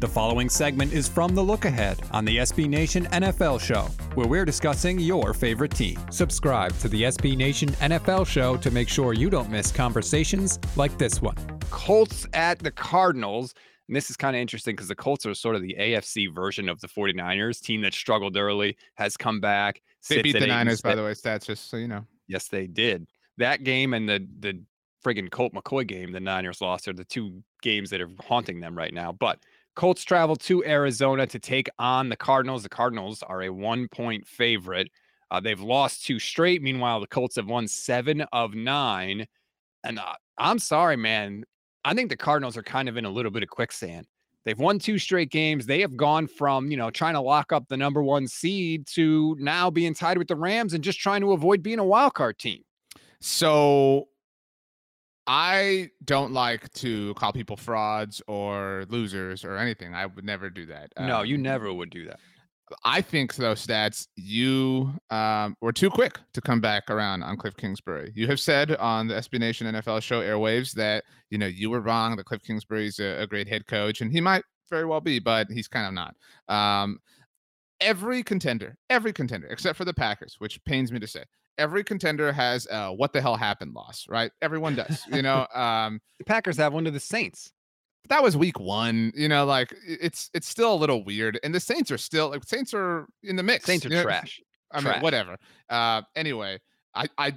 The following segment is from The Look Ahead on the SB Nation NFL Show, where we're discussing your favorite team. Subscribe to the SB Nation NFL Show to make sure you don't miss conversations like this one. Colts at the Cardinals. And this is kind of interesting because the Colts are sort of the AFC version of the 49ers, team that struggled early, has come back. They beat the Niners, by the way, stats, just so you know. Yes, they did. That game and the the friggin' Colt McCoy game the Niners lost are the two games that are haunting them right now. But Colts travel to Arizona to take on the Cardinals. The Cardinals are a one point favorite. Uh, they've lost two straight. Meanwhile, the Colts have won seven of nine. And uh, I'm sorry, man. I think the Cardinals are kind of in a little bit of quicksand. They've won two straight games. They have gone from, you know, trying to lock up the number one seed to now being tied with the Rams and just trying to avoid being a wild card team. So I don't like to call people frauds or losers or anything. I would never do that. No, you Um, never would do that. I think though, stats, you um, were too quick to come back around on Cliff Kingsbury. You have said on the SB Nation NFL show airwaves that you know you were wrong. That Cliff Kingsbury's a, a great head coach, and he might very well be, but he's kind of not. Um, every contender, every contender, except for the Packers, which pains me to say, every contender has a what the hell happened loss, right? Everyone does, you know. Um, The Packers have one to the Saints. that was week one. You know, like it's it's still a little weird, and the Saints are still like Saints are in the mix. Saints are you know? trash. I Trash. mean, whatever. Uh, anyway, I, I,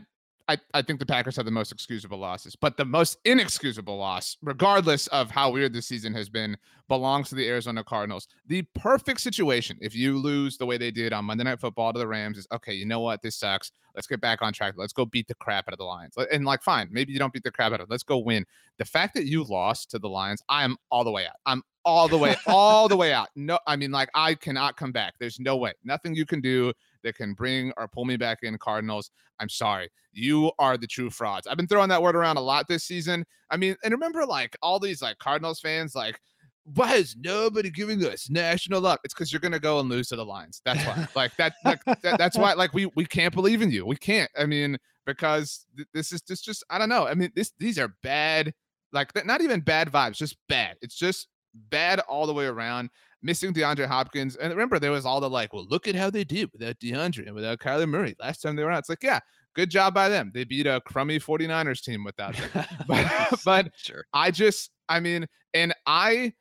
I, I think the Packers have the most excusable losses, but the most inexcusable loss, regardless of how weird this season has been, belongs to the Arizona Cardinals. The perfect situation, if you lose the way they did on Monday Night Football to the Rams, is okay. You know what? This sucks. Let's get back on track. Let's go beat the crap out of the Lions. And like, fine, maybe you don't beat the crap out of. Let's go win. The fact that you lost to the Lions, I am all the way out. I'm all the way, all the way out. No, I mean, like, I cannot come back. There's no way. Nothing you can do that can bring or pull me back in Cardinals. I'm sorry. You are the true frauds. I've been throwing that word around a lot this season. I mean, and remember like all these like Cardinals fans like why is nobody giving us national luck? It's because you're gonna go and lose to the Lions. That's why. like that, like, that. That's why. Like we we can't believe in you. We can't. I mean, because th- this is just just I don't know. I mean, this these are bad. Like not even bad vibes. Just bad. It's just bad all the way around missing DeAndre Hopkins. And remember, there was all the like, well, look at how they did without DeAndre and without Kyler Murray last time they were out. It's like, yeah, good job by them. They beat a crummy 49ers team without them. But, but sure. I just, I mean, and I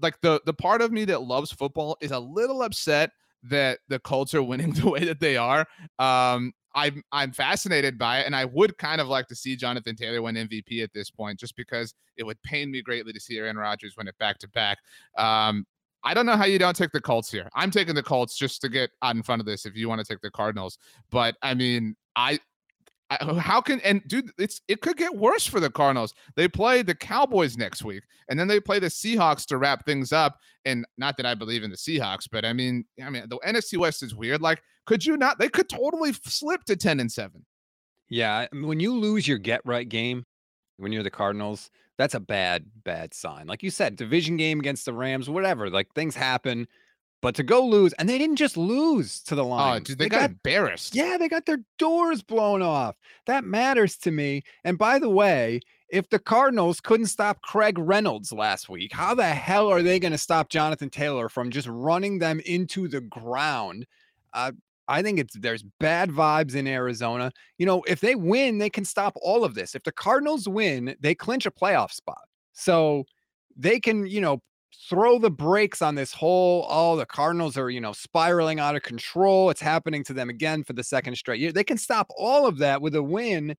like the the part of me that loves football is a little upset that the Colts are winning the way that they are. Um, I'm I'm fascinated by it, and I would kind of like to see Jonathan Taylor win MVP at this point, just because it would pain me greatly to see Aaron Rodgers win it back to back. Um, I don't know how you don't take the Colts here. I'm taking the Colts just to get out in front of this. If you want to take the Cardinals, but I mean, I how can and dude, it's it could get worse for the Cardinals. They play the Cowboys next week, and then they play the Seahawks to wrap things up. And not that I believe in the Seahawks, but I mean, I mean, the NFC West is weird. Like, could you not? They could totally slip to ten and seven. Yeah, when you lose your get right game, when you're the Cardinals, that's a bad, bad sign. Like you said, division game against the Rams, whatever. Like things happen, but to go lose, and they didn't just lose to the Oh, Lions. dude, they, got, embarrassed. yeah, they got their doors blown off. That matters to me. And by the way, if the Cardinals couldn't stop Craig Reynolds last week, how the hell are they going to stop Jonathan Taylor from just running them into the ground? Uh, I think it's there's bad vibes in Arizona. You know, if they win, they can stop all of this. If the Cardinals win, they clinch a playoff spot. So they can, you know, throw the brakes on this whole oh the cardinals are you know spiraling out of control it's happening to them again for the second straight year they can stop all of that with a win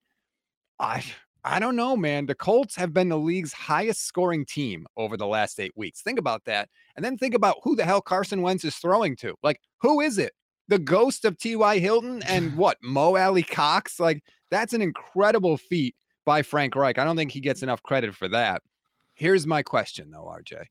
i I don't know, man. The Colts have been the league's highest scoring team over the last eight weeks. Think about that. And then think about who the hell Carson Wentz is throwing to. Like, who is it? The ghost of T.Y. Hilton and what? Mo Alie-Cox? Like, that's an incredible feat by Frank Reich. I don't think he gets enough credit for that. Here's my question, though, RJ.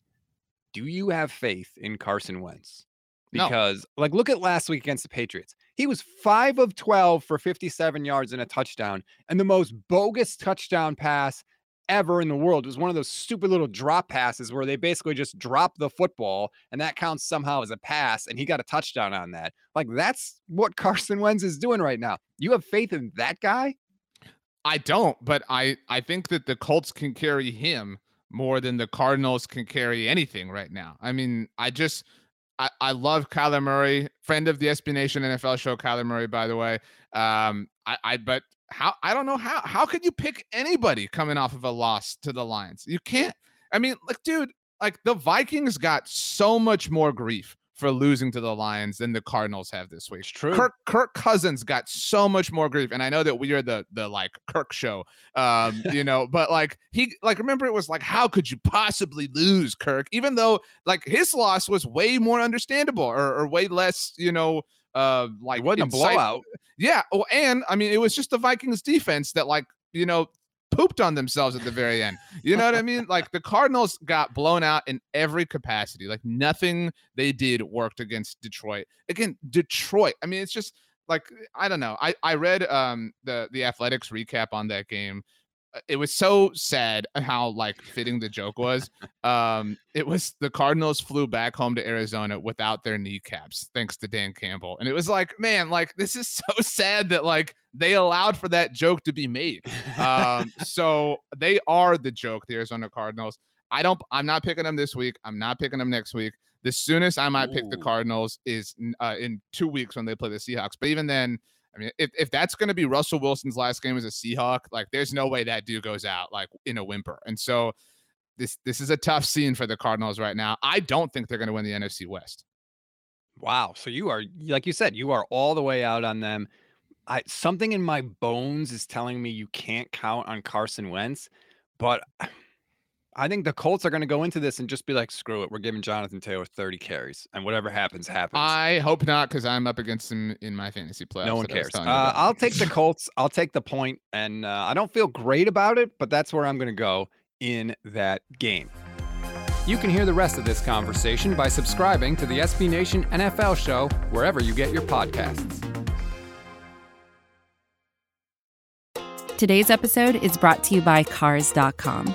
Do you have faith in Carson Wentz? No. Because, like, look at last week against the Patriots. He was five of 12 for 57 yards and a touchdown, and the most bogus touchdown pass ever in the world. It was one of those stupid little drop passes where they basically just drop the football and that counts somehow as a pass, and he got a touchdown on that. Like, that's what Carson Wentz is doing right now. You have faith in that guy? I don't, but I I think that the Colts can carry him more than the Cardinals can carry anything right now. I mean, I just I, I love Kyler Murray, friend of the SB Nation NFL show, Kyler Murray, by the way. Um, I, I but how I don't know how how could you pick anybody coming off of a loss to the Lions? You can't. I mean, like, dude, like the Vikings got so much more grief for losing to the Lions than the Cardinals have this week. It's true. Kirk Kirk Cousins got so much more grief, and I know that we are the the like Kirk show, um, you know, but like he like remember it was like how could you possibly lose Kirk, even though like his loss was way more understandable or, or way less, you know, uh, like It wasn't a blowout. Yeah, oh, and I mean it was just the Vikings defense that like you know pooped on themselves at the very end. You know what I mean? Like the Cardinals got blown out in every capacity. Like nothing they did worked against Detroit. Again, Detroit. I mean, it's just like I don't know. I I read um the the Athletic's recap on that game. Uh, It was so sad how like fitting the joke was. Um, it was the Cardinals flew back home to Arizona without their kneecaps, thanks to Dan Campbell. And it was like, man, like this is so sad that like they allowed for that joke to be made. Um, so they are the joke, the Arizona Cardinals. I don't. I'm not picking them this week. I'm not picking them next week. The soonest I might pick the Cardinals is uh, in two weeks when they play the Seahawks. But even then, I mean, if, if that's going to be Russell Wilson's last game as a Seahawk, like there's no way that dude goes out like in a whimper. And so this this is a tough scene for the Cardinals right now. I don't think they're going to win the NFC West. Wow. So you are, like you said, you are all the way out on them. I something in my bones is telling me you can't count on Carson Wentz, but I think the Colts are going to go into this and just be like, screw it. We're giving Jonathan Taylor 30 carries, and whatever happens, happens. I hope not because I'm up against him in my fantasy play. no one that I was cares. Uh. I'll take the Colts. I'll take the point, and uh, I don't feel great about it, but that's where I'm going to go in that game. You can hear the rest of this conversation by subscribing to the SB Nation NFL show wherever you get your podcasts. Today's episode is brought to you by Cars.com.